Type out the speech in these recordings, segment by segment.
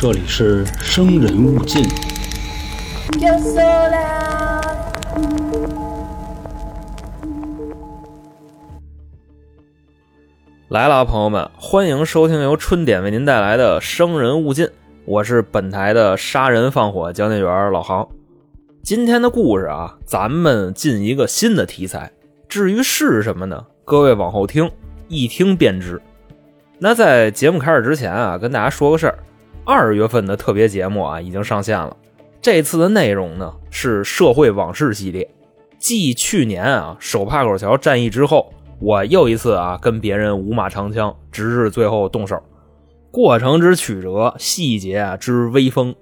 这里是生人勿近。Yo sola. 来了啊，朋友们，欢迎收听由春点为您带来的《生人勿近》，我是本台的杀人放火讲解员老航。今天的故事啊，咱们进一个新的题材，至于是什么呢？各位往后听，一听便知。那在节目开始之前啊，跟大家说个事儿，二月份的特别节目啊已经上线了。这次的内容呢是社会往事系列，继去年啊手帕口桥战役之后。我又一次啊跟别人五马长枪，直至最后动手，过程之曲折，细节啊之威风。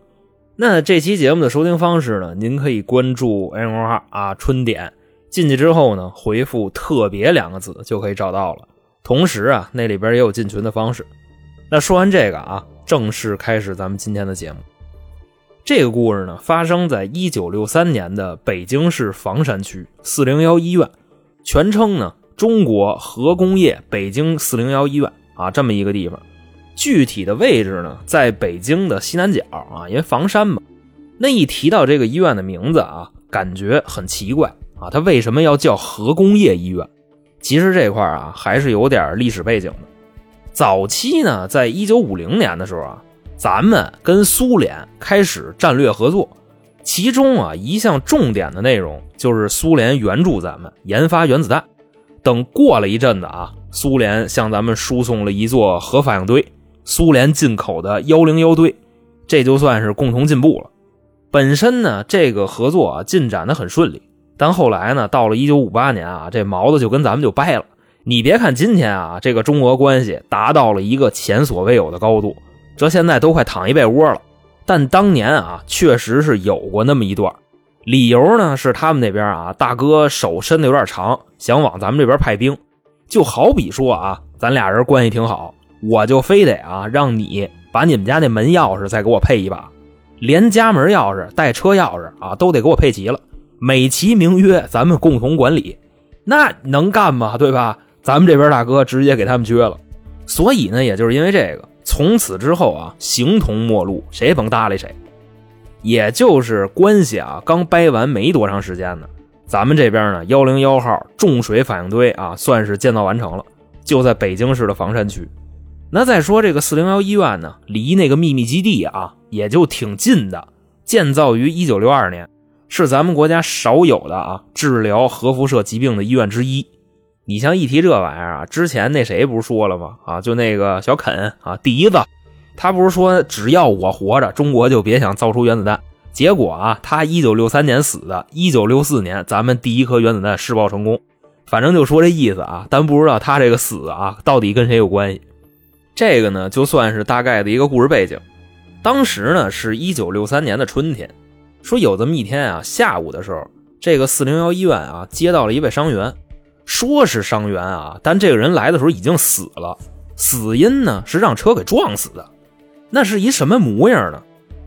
那这期节目的收听方式呢？您可以关注 A 公号啊春点，进去之后呢回复“特别”两个字就可以找到了。同时啊那里边也有进群的方式。那说完这个啊，正式开始咱们今天的节目。这个故事呢发生在一九六三年的北京市房山区四零幺医院，全称呢。中国核工业北京四零幺医院啊，这么一个地方，具体的位置呢，在北京的西南角啊，因为房山嘛。那一提到这个医院的名字啊，感觉很奇怪啊，它为什么要叫核工业医院？其实这块啊，还是有点历史背景的。早期呢，在一九五零年的时候啊，咱们跟苏联开始战略合作，其中啊一项重点的内容就是苏联援助咱们研发原子弹。等过了一阵子啊，苏联向咱们输送了一座核反应堆，苏联进口的幺零幺堆，这就算是共同进步了。本身呢，这个合作啊进展的很顺利，但后来呢，到了一九五八年啊，这毛子就跟咱们就掰了。你别看今天啊，这个中俄关系达到了一个前所未有的高度，这现在都快躺一被窝了。但当年啊，确实是有过那么一段。理由呢是他们那边啊，大哥手伸的有点长，想往咱们这边派兵。就好比说啊，咱俩人关系挺好，我就非得啊让你把你们家那门钥匙再给我配一把，连家门钥匙带车钥匙啊都得给我配齐了，美其名曰咱们共同管理，那能干吗？对吧？咱们这边大哥直接给他们撅了。所以呢，也就是因为这个，从此之后啊，形同陌路，谁也甭搭理谁。也就是关系啊，刚掰完没多长时间呢，咱们这边呢，幺零幺号重水反应堆啊，算是建造完成了，就在北京市的房山区。那再说这个四零幺医院呢，离那个秘密基地啊，也就挺近的，建造于一九六二年，是咱们国家少有的啊治疗核辐射疾病的医院之一。你像一提这玩意儿啊，之前那谁不是说了吗？啊，就那个小肯啊，笛子。他不是说只要我活着，中国就别想造出原子弹。结果啊，他一九六三年死的，一九六四年咱们第一颗原子弹试爆成功。反正就说这意思啊，但不知道他这个死啊到底跟谁有关系。这个呢，就算是大概的一个故事背景。当时呢是一九六三年的春天，说有这么一天啊，下午的时候，这个四零幺医院啊接到了一位伤员，说是伤员啊，但这个人来的时候已经死了，死因呢是让车给撞死的。那是一什么模样呢？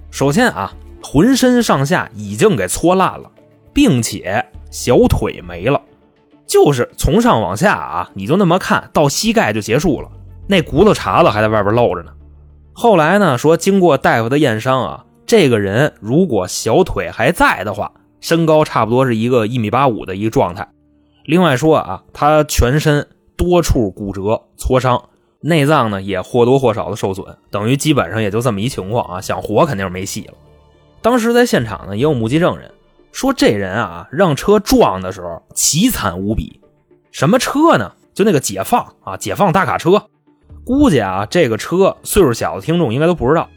首先啊，浑身上下已经给搓烂了，并且小腿没了，就是从上往下啊，你就那么看到膝盖就结束了，那骨头碴子还在外边露着呢。后来呢，说经过大夫的验伤啊，这个人如果小腿还在的话，身高差不多是一个一米八五的一个状态。另外说啊，他全身多处骨折挫伤。内脏呢也或多或少的受损，等于基本上也就这么一情况啊，想活肯定是没戏了。当时在现场呢也有目击证人说，这人啊让车撞的时候凄惨无比。什么车呢？就那个解放啊，解放大卡车。估计啊这个车岁数小的听众应该都不知道，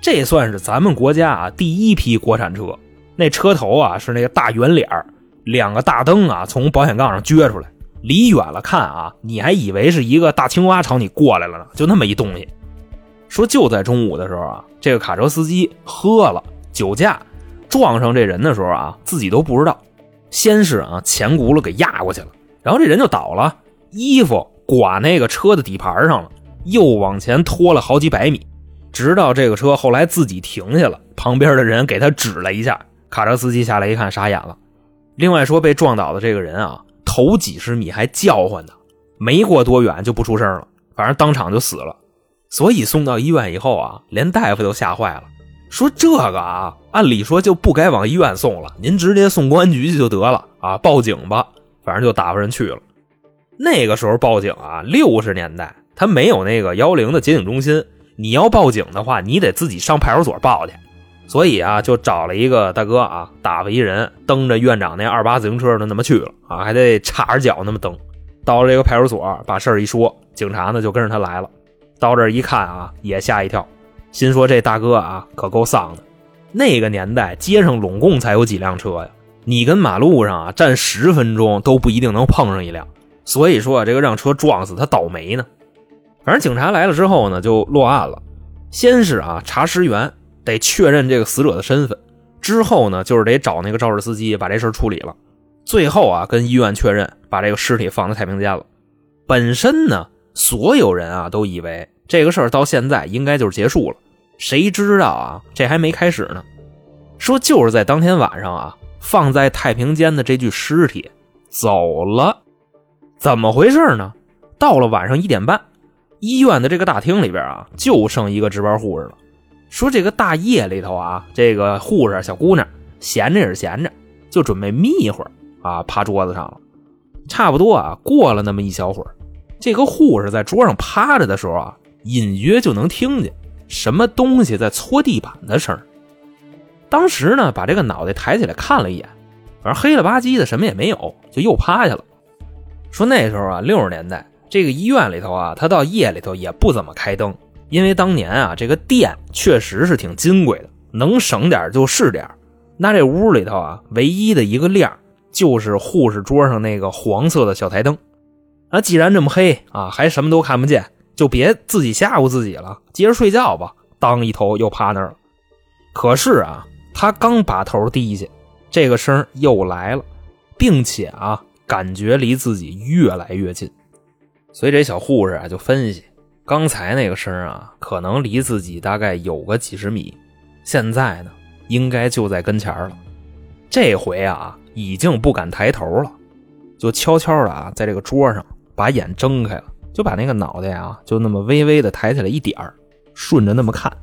这算是咱们国家啊第一批国产车。那车头啊是那个大圆脸两个大灯啊从保险杠上撅出来。离远了看啊，你还以为是一个大青蛙朝你过来了呢，就那么一东西。说就在中午的时候啊，这个卡车司机喝了酒驾，撞上这人的时候啊，自己都不知道。先是啊前轱辘给压过去了，然后这人就倒了，衣服刮那个车的底盘上了，又往前拖了好几百米，直到这个车后来自己停下了，旁边的人给他指了一下，卡车司机下来一看傻眼了。另外说被撞倒的这个人啊。头几十米还叫唤呢，没过多远就不出声了，反正当场就死了。所以送到医院以后啊，连大夫都吓坏了，说这个啊，按理说就不该往医院送了，您直接送公安局去就得了啊，报警吧，反正就打发人去了。那个时候报警啊，六十年代他没有那个幺零的接警中心，你要报警的话，你得自己上派出所报去。所以啊，就找了一个大哥啊，打发一人蹬着院长那二八自行车就那么去了啊，还得叉着脚那么蹬。到了这个派出所，把事儿一说，警察呢就跟着他来了。到这儿一看啊，也吓一跳，心说这大哥啊可够丧的。那个年代街上拢共才有几辆车呀？你跟马路上啊站十分钟都不一定能碰上一辆。所以说这个让车撞死他倒霉呢。反正警察来了之后呢，就落案了。先是啊查尸源，得确认这个死者的身份。之后呢，就是得找那个肇事司机把这事处理了。最后啊，跟医院确认把这个尸体放在太平间了。本身呢，所有人啊都以为这个事儿到现在应该就是结束了。谁知道啊，这还没开始呢。说就是在当天晚上啊，放在太平间的这具尸体走了。怎么回事呢？到了晚上一点半，医院的这个大厅里边啊，就剩一个值班护士了。说这个大夜里头啊，这个护士小姑娘闲着也是闲着，就准备眯一会儿啊，趴桌子上了。差不多啊，过了那么一小会儿，这个护士在桌上趴着的时候啊，隐约就能听见什么东西在搓地板的声当时呢，把这个脑袋抬起来看了一眼，反正黑了吧唧的，什么也没有，就又趴下了。说那时候啊，六十年代这个医院里头啊，他到夜里头也不怎么开灯，因为当年啊，这个电确实是挺金贵的，能省点就是点那这屋里头啊，唯一的一个亮就是护士桌上那个黄色的小台灯。啊，既然这么黑啊，还什么都看不见，就别自己吓唬自己了，接着睡觉吧。当一头又趴那儿了。可是啊，他刚把头低下，这个声又来了，并且啊。感觉离自己越来越近，所以这小护士啊就分析，刚才那个声啊，可能离自己大概有个几十米，现在呢，应该就在跟前了。这回啊，已经不敢抬头了，就悄悄的啊，在这个桌上把眼睁开了，就把那个脑袋啊，就那么微微的抬起来一点顺着那么看，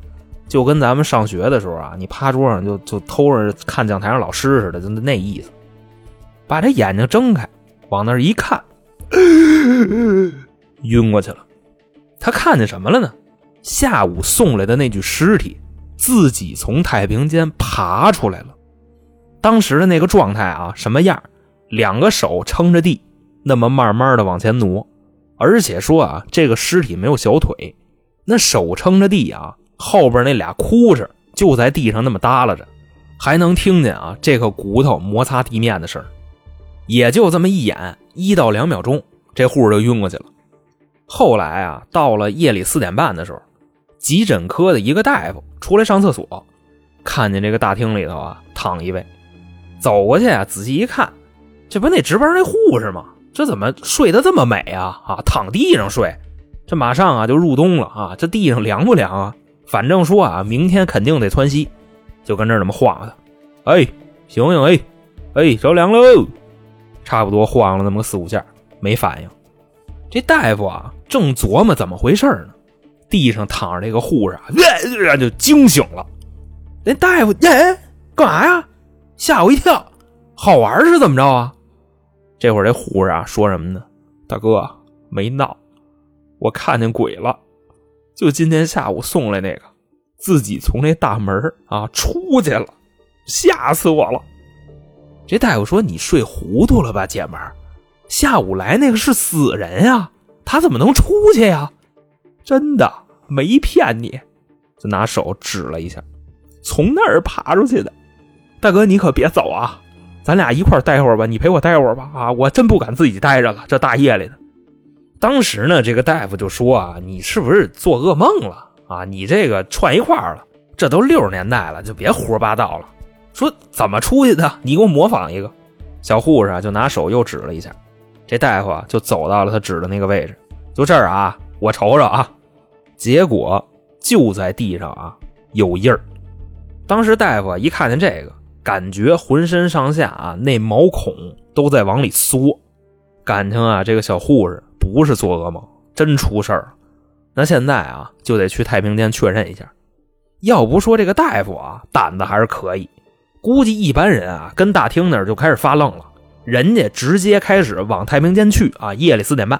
就跟咱们上学的时候啊，你趴桌上就就偷着看讲台上老师似的，就那意思。把这眼睛睁开。往那儿一看，晕过去了。他看见什么了呢？下午送来的那具尸体，自己从太平间爬出来了。当时的那个状态啊，什么样？两个手撑着地，那么慢慢的往前挪。而且说啊，这个尸体没有小腿，那手撑着地啊，后边那俩哭声就在地上那么耷拉着，还能听见啊这个骨头摩擦地面的声也就这么一眼，一到两秒钟，这护士就晕过去了。后来啊，到了夜里四点半的时候，急诊科的一个大夫出来上厕所，看见这个大厅里头啊躺一位，走过去啊仔细一看，这不那值班那护士吗？这怎么睡得这么美啊？啊，躺地上睡，这马上啊就入冬了啊，这地上凉不凉啊？反正说啊，明天肯定得窜稀，就跟这儿这么晃他。哎，醒醒哎，哎，着凉喽！差不多晃了那么个四五下，没反应。这大夫啊，正琢磨怎么回事呢，地上躺着这个护士啊，就惊醒了。那大夫，哎，干嘛呀？吓我一跳！好玩是怎么着啊？这会儿这护士啊说什么呢？大哥，没闹，我看见鬼了，就今天下午送来那个，自己从那大门啊出去了，吓死我了。这大夫说：“你睡糊涂了吧，姐们儿？下午来那个是死人呀，他怎么能出去呀？真的没骗你。”就拿手指了一下，从那儿爬出去的。大哥，你可别走啊，咱俩一块待会儿吧，你陪我待会儿吧。啊，我真不敢自己待着了，这大夜里的。当时呢，这个大夫就说：“啊，你是不是做噩梦了啊？你这个串一块儿了，这都六十年代了，就别胡说八道了。”说怎么出去的？你给我模仿一个。小护士啊，就拿手又指了一下，这大夫啊就走到了他指的那个位置，就这儿啊，我瞅瞅啊。结果就在地上啊有印儿。当时大夫一看见这个，感觉浑身上下啊那毛孔都在往里缩，感情啊这个小护士不是做噩梦，真出事儿。那现在啊，就得去太平间确认一下。要不说这个大夫啊，胆子还是可以。估计一般人啊，跟大厅那儿就开始发愣了。人家直接开始往太平间去啊，夜里四点半。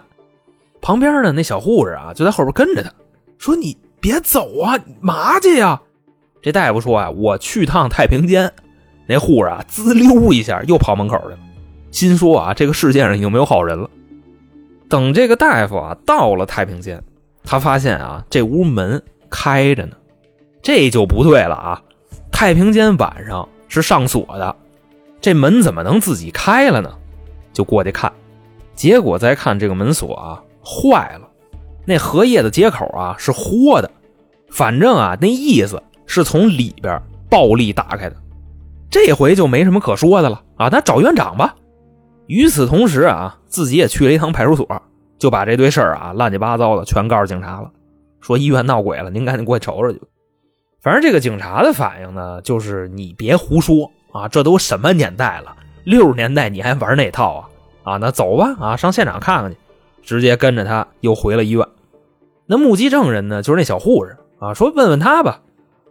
旁边的那小护士啊，就在后边跟着他，说：“你别走啊，嘛去呀？”这大夫说：“啊，我去趟太平间。”那护士啊，滋溜一下又跑门口去了，心说：“啊，这个世界上已经没有好人了。”等这个大夫啊到了太平间，他发现啊，这屋门开着呢，这就不对了啊！太平间晚上是上锁的，这门怎么能自己开了呢？就过去看，结果再看这个门锁啊。坏了，那荷叶的接口啊是豁的，反正啊那意思是从里边暴力打开的，这回就没什么可说的了啊，那找院长吧。与此同时啊，自己也去了一趟派出所，就把这堆事儿啊乱七八糟的全告诉警察了，说医院闹鬼了，您赶紧过去瞅瞅去。反正这个警察的反应呢，就是你别胡说啊，这都什么年代了，六十年代你还玩那套啊？啊，那走吧啊，上现场看看去。直接跟着他又回了医院。那目击证人呢，就是那小护士啊，说问问他吧。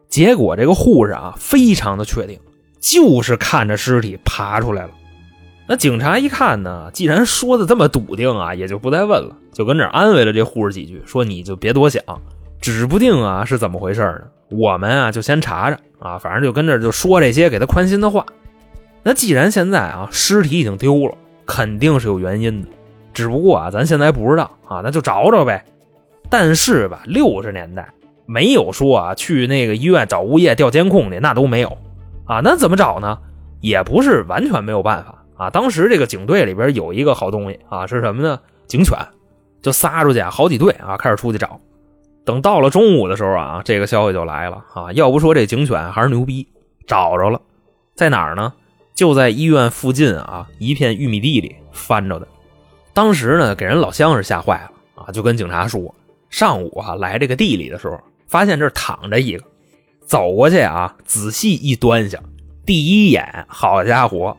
结果这个护士啊，非常的确定，就是看着尸体爬出来了。那警察一看呢，既然说的这么笃定啊，也就不再问了，就跟这安慰了这护士几句，说你就别多想，指不定啊是怎么回事呢。我们啊就先查查啊，反正就跟这就说这些给他宽心的话。那既然现在啊尸体已经丢了，肯定是有原因的。只不过啊，咱现在不知道啊，那就找找呗。但是吧，六十年代没有说啊，去那个医院找物业调监控去，那都没有啊。那怎么找呢？也不是完全没有办法啊。当时这个警队里边有一个好东西啊，是什么呢？警犬，就撒出去好几队啊，开始出去找。等到了中午的时候啊，这个消息就来了啊。要不说这警犬还是牛逼，找着了，在哪儿呢？就在医院附近啊，一片玉米地里翻着的。当时呢，给人老乡是吓坏了啊，就跟警察说，上午啊来这个地里的时候，发现这躺着一个，走过去啊，仔细一端详，第一眼，好家伙，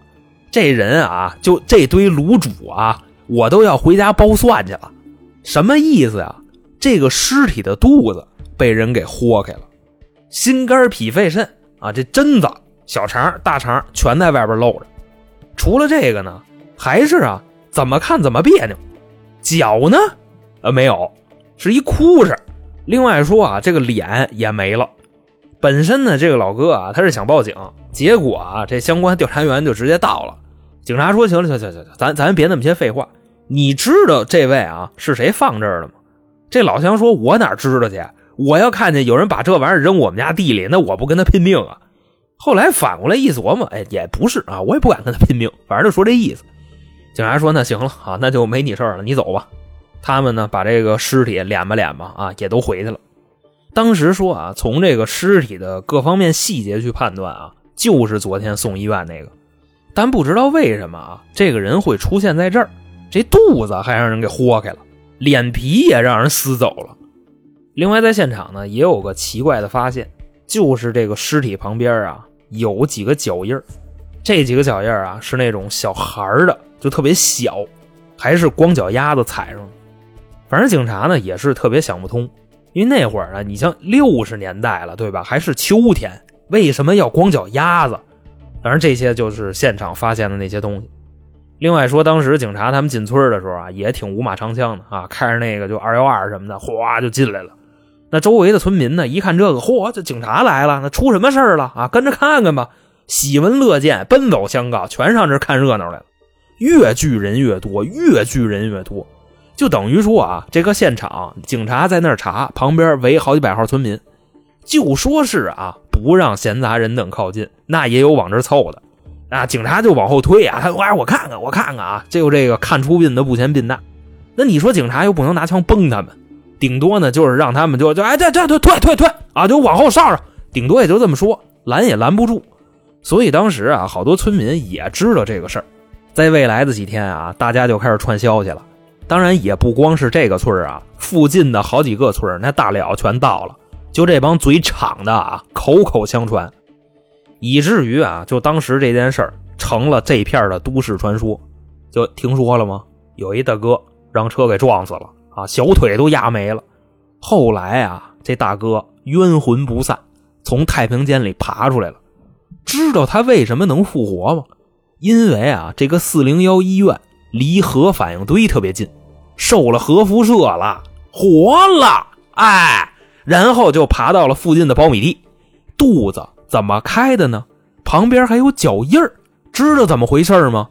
这人啊，就这堆卤煮啊，我都要回家剥蒜去了，什么意思呀？这个尸体的肚子被人给豁开了，心肝脾肺肾啊，这针子、小肠、大肠全在外边露着，除了这个呢，还是啊。怎么看怎么别扭，脚呢？呃，没有，是一哭哧。另外说啊，这个脸也没了。本身呢，这个老哥啊，他是想报警，结果啊，这相关调查员就直接到了。警察说：“行了，行行行行，咱咱别那么些废话。你知道这位啊是谁放这儿的吗？”这老乡说：“我哪知道去？我要看见有人把这玩意儿扔我们家地里，那我不跟他拼命啊？”后来反过来一琢磨，哎，也不是啊，我也不敢跟他拼命，反正就说这意思。警察说：“那行了啊，那就没你事了，你走吧。”他们呢，把这个尸体敛吧敛吧啊，也都回去了。当时说啊，从这个尸体的各方面细节去判断啊，就是昨天送医院那个。但不知道为什么啊，这个人会出现在这儿，这肚子还让人给豁开了，脸皮也让人撕走了。另外，在现场呢，也有个奇怪的发现，就是这个尸体旁边啊，有几个脚印这几个脚印啊，是那种小孩的。就特别小，还是光脚丫子踩上的。反正警察呢也是特别想不通，因为那会儿啊，你像六十年代了，对吧？还是秋天，为什么要光脚丫子？当然，这些就是现场发现的那些东西。另外说，当时警察他们进村的时候啊，也挺五马长枪的啊，开着那个就二幺二什么的，哗就进来了。那周围的村民呢，一看这个，嚯，这警察来了，那出什么事了啊？跟着看看吧，喜闻乐见，奔走相告，全上这看热闹来了。越聚人越多，越聚人越多，就等于说啊，这个现场警察在那儿查，旁边围好几百号村民，就说是啊，不让闲杂人等靠近，那也有往这凑的，啊，警察就往后推啊，他说：“哎，我看看，我看看啊，就这个看出殡的不嫌殡大。”那你说警察又不能拿枪崩他们，顶多呢就是让他们就就哎这这这退退退啊，就往后上上，顶多也就这么说，拦也拦不住。所以当时啊，好多村民也知道这个事儿。在未来的几天啊，大家就开始串消息了。当然，也不光是这个村啊，附近的好几个村那大了全到了。就这帮嘴敞的啊，口口相传，以至于啊，就当时这件事儿成了这片的都市传说。就听说了吗？有一大哥让车给撞死了啊，小腿都压没了。后来啊，这大哥冤魂不散，从太平间里爬出来了。知道他为什么能复活吗？因为啊，这个四零幺医院离核反应堆特别近，受了核辐射了，活了。哎，然后就爬到了附近的苞米地，肚子怎么开的呢？旁边还有脚印儿，知道怎么回事吗？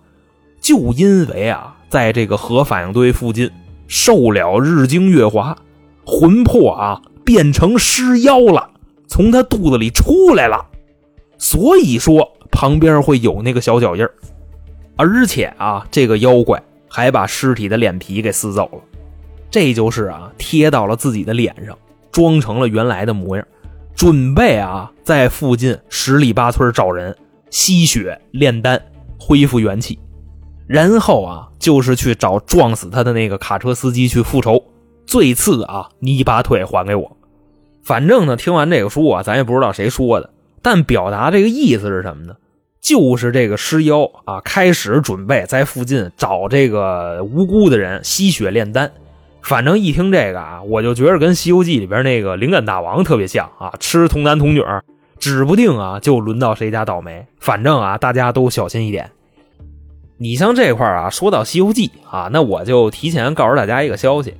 就因为啊，在这个核反应堆附近受了日精月华，魂魄啊变成尸妖了，从他肚子里出来了，所以说旁边会有那个小脚印儿，而且啊，这个妖怪还把尸体的脸皮给撕走了，这就是啊贴到了自己的脸上，装成了原来的模样。准备啊，在附近十里八村找人吸血炼丹，恢复元气，然后啊，就是去找撞死他的那个卡车司机去复仇。最次啊，你把腿还给我。反正呢，听完这个书啊，咱也不知道谁说的，但表达这个意思是什么呢？就是这个尸妖啊，开始准备在附近找这个无辜的人吸血炼丹。反正一听这个啊，我就觉得跟《西游记》里边那个灵感大王特别像啊，吃童男童女，指不定啊就轮到谁家倒霉。反正啊，大家都小心一点。你像这块啊，说到《西游记》啊，那我就提前告诉大家一个消息，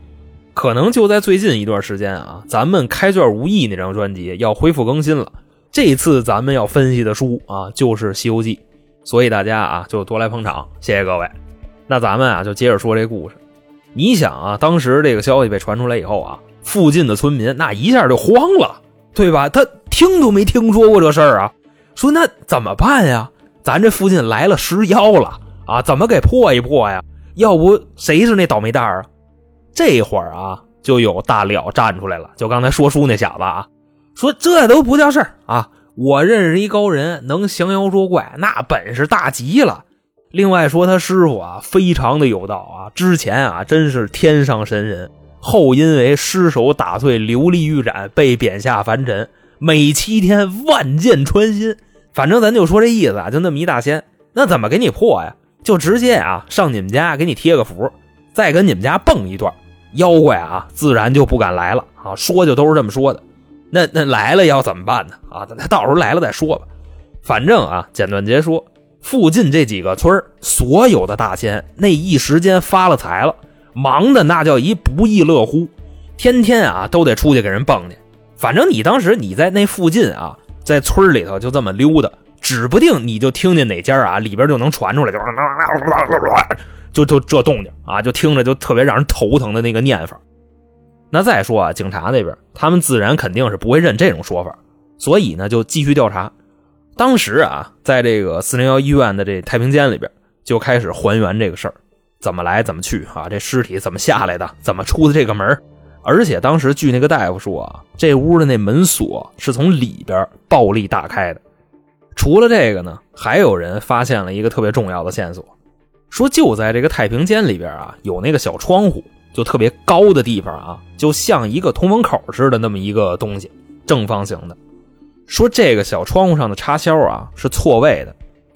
可能就在最近一段时间啊，咱们开卷无益那张专辑要恢复更新了。这次咱们要分析的书啊，就是《西游记》，所以大家啊就多来捧场，谢谢各位。那咱们啊就接着说这故事。你想啊，当时这个消息被传出来以后啊，附近的村民那一下就慌了，对吧？他听都没听说过这事儿啊，说那怎么办呀？咱这附近来了尸妖了啊，怎么给破一破呀？要不谁是那倒霉蛋啊？这会儿啊，就有大了站出来了，就刚才说书那小子啊，说这都不叫事儿啊，我认识一高人，能降妖捉怪，那本事大极了。另外说他师傅啊，非常的有道啊，之前啊真是天上神人，后因为失手打碎琉璃玉盏，被贬下凡尘，每七天万箭穿心。反正咱就说这意思啊，就那么一大仙，那怎么给你破呀？就直接啊上你们家给你贴个符，再跟你们家蹦一段，妖怪啊自然就不敢来了啊。说就都是这么说的，那那来了要怎么办呢？啊，那到时候来了再说吧。反正啊，简短截说。附近这几个村所有的大仙那一时间发了财了，忙的那叫一不亦乐乎，天天啊都得出去给人蹦去。反正你当时你在那附近啊，在村里头就这么溜达，指不定你就听见哪家啊里边就能传出来，就就就这动静啊，就听着就特别让人头疼的那个念法。那再说啊，警察那边他们自然肯定是不会认这种说法，所以呢就继续调查。当时啊，在这个四零幺医院的这太平间里边，就开始还原这个事儿，怎么来怎么去啊？这尸体怎么下来的？怎么出的这个门？而且当时据那个大夫说啊，这屋的那门锁是从里边暴力打开的。除了这个呢，还有人发现了一个特别重要的线索，说就在这个太平间里边啊，有那个小窗户，就特别高的地方啊，就像一个通风口似的那么一个东西，正方形的。说这个小窗户上的插销啊是错位的，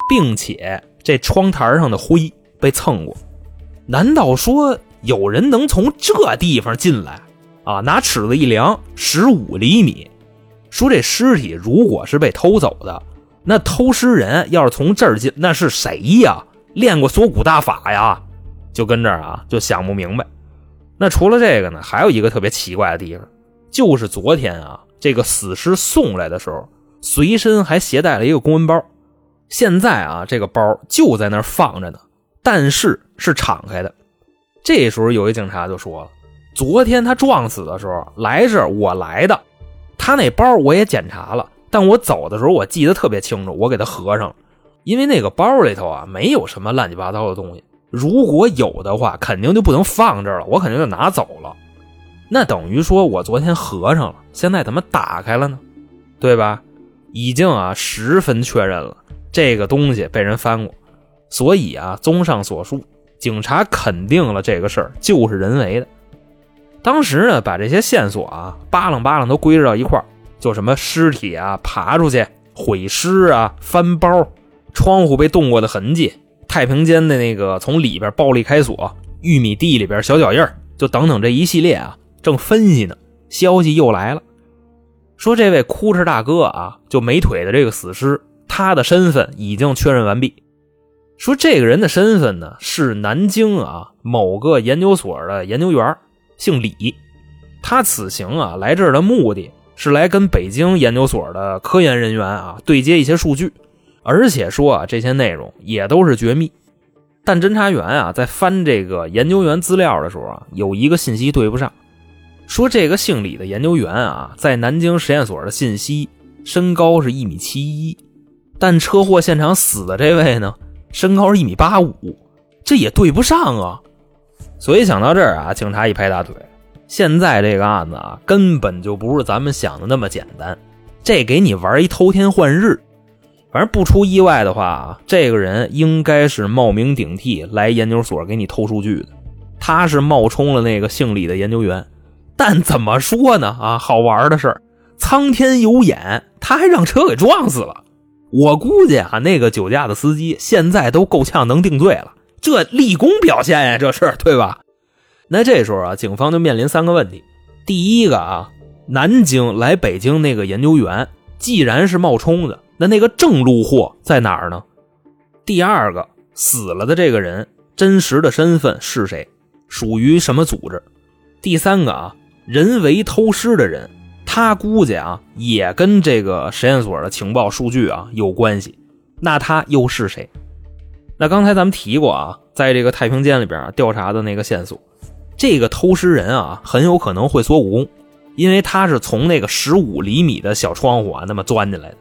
并且这窗台上的灰被蹭过。难道说有人能从这地方进来啊？拿尺子一量，十五厘米。说这尸体如果是被偷走的，那偷尸人要是从这儿进，那是谁呀？练过锁骨大法呀？就跟这儿啊，就想不明白。那除了这个呢，还有一个特别奇怪的地方，就是昨天啊。这个死尸送来的时候，随身还携带了一个公文包。现在啊，这个包就在那儿放着呢，但是是敞开的。这时候有一警察就说了：“昨天他撞死的时候来这我来的，他那包我也检查了，但我走的时候我记得特别清楚，我给他合上了，因为那个包里头啊没有什么乱七八糟的东西，如果有的话，肯定就不能放这儿了，我肯定就拿走了。”那等于说，我昨天合上了，现在怎么打开了呢？对吧？已经啊，十分确认了这个东西被人翻过，所以啊，综上所述，警察肯定了这个事儿就是人为的。当时呢，把这些线索啊扒拉扒拉都归置到一块儿，就什么尸体啊爬出去毁尸啊翻包，窗户被动过的痕迹，太平间的那个从里边暴力开锁，玉米地里边小脚印就等等这一系列啊。正分析呢，消息又来了，说这位哭哧大哥啊，就没腿的这个死尸，他的身份已经确认完毕。说这个人的身份呢是南京啊某个研究所的研究员，姓李。他此行啊来这儿的目的是来跟北京研究所的科研人员啊对接一些数据，而且说啊这些内容也都是绝密。但侦查员啊在翻这个研究员资料的时候啊，有一个信息对不上，说这个姓李的研究员啊在南京实验所的信息身高是一米七一，但车祸现场死的这位呢？身高是一米八五，这也对不上啊！所以想到这儿啊，警察一拍大腿，现在这个案子啊，根本就不是咱们想的那么简单，这给你玩一偷天换日。反正不出意外的话，这个人应该是冒名顶替来研究所给你偷数据的，他是冒充了那个姓李的研究员。但怎么说呢？啊，好玩的是，苍天有眼，他还让车给撞死了。我估计啊，那个酒驾的司机现在都够呛能定罪了，这立功表现呀，这是对吧？那这时候啊，警方就面临三个问题：第一个啊，南京来北京那个研究员既然是冒充的，那那个正路货在哪儿呢？第二个，死了的这个人真实的身份是谁？属于什么组织？第三个啊，人为偷尸的人。他估计啊，也跟这个实验所的情报数据啊有关系。那他又是谁？那刚才咱们提过啊，在这个太平间里边调查的那个线索，这个偷尸人啊很有可能会锁武功，因为他是从那个十五厘米的小窗户啊那么钻进来的。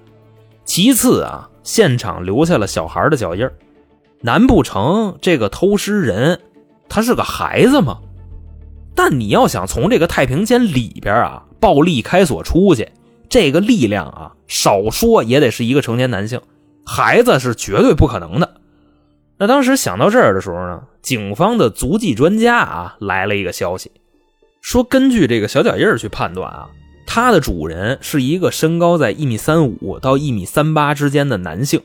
其次啊，现场留下了小孩的脚印难不成这个偷尸人他是个孩子吗？但你要想从这个太平间里边啊。暴力开锁出去，这个力量啊，少说也得是一个成年男性，孩子是绝对不可能的。那当时想到这儿的时候呢，警方的足迹专家啊来了一个消息，说根据这个小脚印去判断啊，它的主人是一个身高在一米三五到一米三八之间的男性，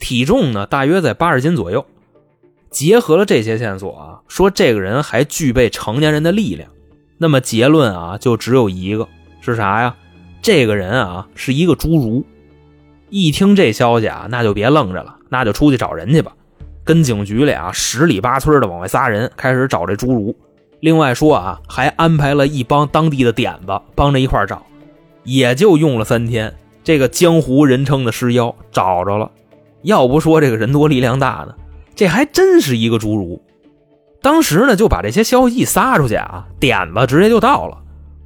体重呢大约在八十斤左右。结合了这些线索啊，说这个人还具备成年人的力量。那么结论啊，就只有一个，是啥呀？这个人啊，是一个侏儒。一听这消息啊，那就别愣着了，那就出去找人去吧。跟警局里啊十里八村的往外撒人，开始找这侏儒。另外说啊，还安排了一帮当地的点子帮着一块找。也就用了三天，这个江湖人称的尸妖找着了。要不说这个人多力量大呢，这还真是一个侏儒。当时呢，就把这些消息一撒出去啊，点子直接就到了。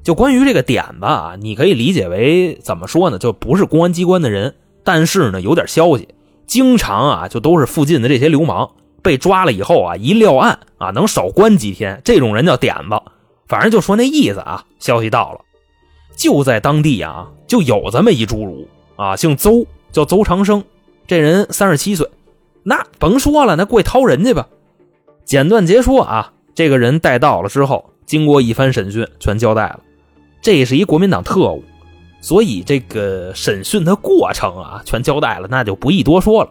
就关于这个点子啊，你可以理解为怎么说呢？就不是公安机关的人，但是呢有点消息，经常啊就都是附近的这些流氓被抓了以后啊，一撂案啊能少关几天，这种人叫点子。反正就说那意思啊，消息到了，就在当地啊就有这么一侏儒啊，姓邹，叫邹长生，这人三十七岁，那甭说了，那过去掏人去吧。简短截说啊，这个人带到了之后，经过一番审讯，全交代了。这是一国民党特务，所以这个审讯的过程啊，全交代了，那就不宜多说了。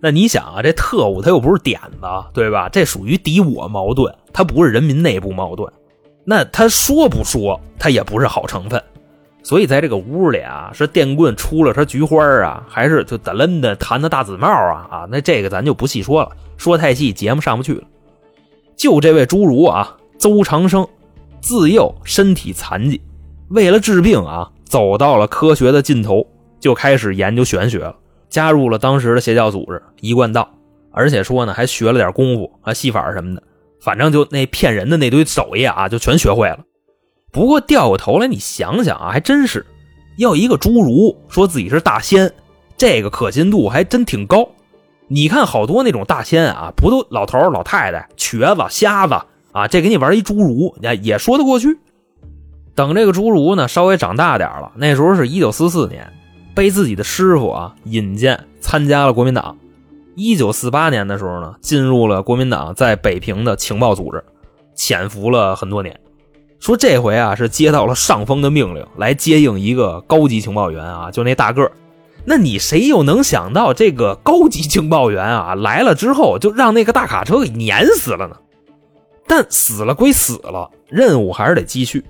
那你想啊，这特务他又不是点子，对吧？这属于敌我矛盾，他不是人民内部矛盾。那他说不说，他也不是好成分。所以在这个屋里啊，是电棍出了他菊花啊，还是就打楞的弹的大紫帽啊？啊，那这个咱就不细说了，说太细节目上不去了。就这位侏儒啊，邹长生，自幼身体残疾，为了治病啊，走到了科学的尽头，就开始研究玄学了，加入了当时的邪教组织一贯道，而且说呢，还学了点功夫啊、戏法什么的，反正就那骗人的那堆手艺啊，就全学会了。不过掉过头来，你想想啊，还真是，要一个侏儒说自己是大仙，这个可信度还真挺高。你看好多那种大仙啊，不都老头老太太、瘸子、瞎子啊？这给你玩一侏儒，也也说得过去。等这个侏儒呢稍微长大点了，那时候是一九四四年，被自己的师傅啊引荐参加了国民党。一九四八年的时候呢，进入了国民党在北平的情报组织，潜伏了很多年。说这回啊是接到了上峰的命令，来接应一个高级情报员啊，就那大个儿。那你谁又能想到这个高级情报员啊来了之后就让那个大卡车给碾死了呢？但死了归死了，任务还是得继续。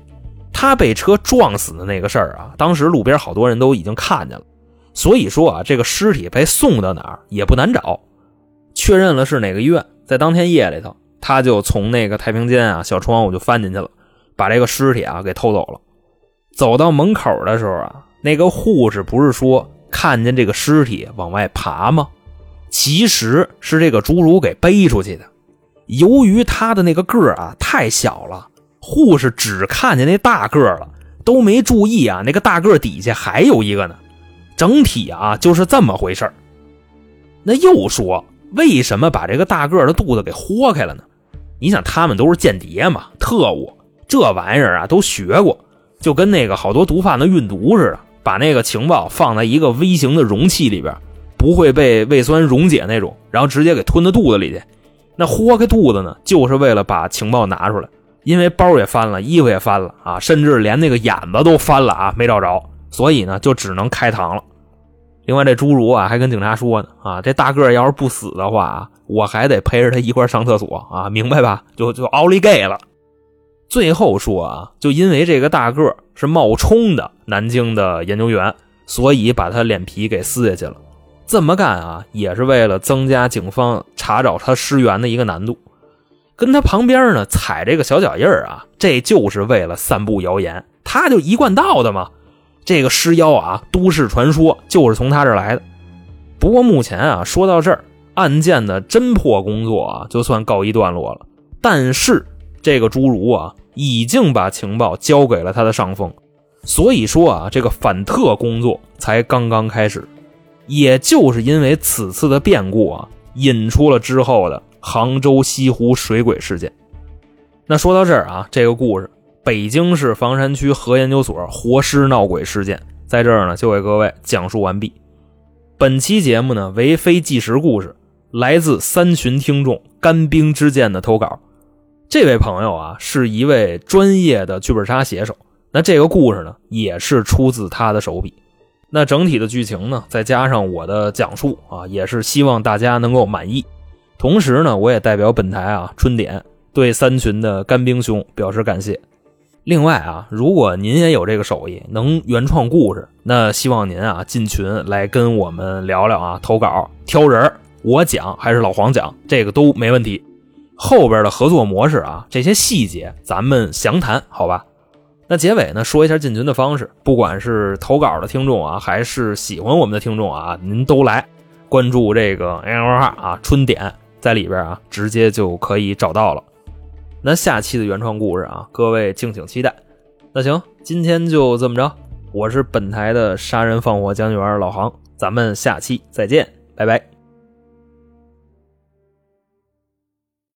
他被车撞死的那个事儿啊，当时路边好多人都已经看见了，所以说啊，这个尸体被送到哪儿也不难找。确认了是哪个医院，在当天夜里头，他就从那个太平间啊小窗户就翻进去了，把这个尸体啊给偷走了。走到门口的时候啊，那个护士不是说看见这个尸体往外爬吗？其实是这个侏儒给背出去的。由于他的那个个儿啊太小了，护士只看见那大个了，都没注意啊那个大个底下还有一个呢。整体啊就是这么回事那又说。为什么把这个大个的肚子给豁开了呢？你想，他们都是间谍嘛，特务，这玩意儿啊都学过，就跟那个好多毒贩子运毒似的，把那个情报放在一个微型的容器里边，不会被胃酸溶解那种，然后直接给吞到肚子里去。那豁开肚子呢，就是为了把情报拿出来，因为包也翻了，衣服也翻了啊，甚至连那个眼子都翻了啊，没找着，所以呢，就只能开膛了。另外，这侏儒啊还跟警察说呢啊，这大个要是不死的话啊，我还得陪着他一块上厕所啊，明白吧？就就奥利给了。最后说啊，就因为这个大个是冒充的南京的研究员，所以把他脸皮给撕下去了。这么干啊，也是为了增加警方查找他尸源的一个难度。跟他旁边呢踩这个小脚印儿啊，这就是为了散布谣言，他就一贯道的嘛。这个尸妖啊，都市传说就是从他这儿来的。不过目前啊，说到这儿，案件的侦破工作啊，就算告一段落了。但是这个侏儒啊，已经把情报交给了他的上峰，所以说啊，这个反特工作才刚刚开始。也就是因为此次的变故啊，引出了之后的杭州西湖水鬼事件。那说到这儿啊，这个故事。北京市房山区核研究所活尸闹鬼事件，在这儿呢就为各位讲述完毕。本期节目呢为非纪实故事，来自三群听众干冰之剑的投稿。这位朋友啊是一位专业的剧本杀写手，那这个故事呢也是出自他的手笔。那整体的剧情呢再加上我的讲述啊，也是希望大家能够满意。同时呢，我也代表本台啊春点对三群的干冰兄表示感谢。另外啊，如果您也有这个手艺，能原创故事，那希望您啊进群来跟我们聊聊啊，投稿挑人，我讲还是老黄讲，这个都没问题。后边的合作模式啊，这些细节咱们详谈，好吧？那结尾呢，说一下进群的方式，不管是投稿的听众啊，还是喜欢我们的听众啊，您都来关注这个 N L 啊春点，在里边啊直接就可以找到了。那下期的原创故事啊，各位敬请期待。那行，今天就这么着。我是本台的杀人放火讲解员老杭，咱们下期再见，拜拜。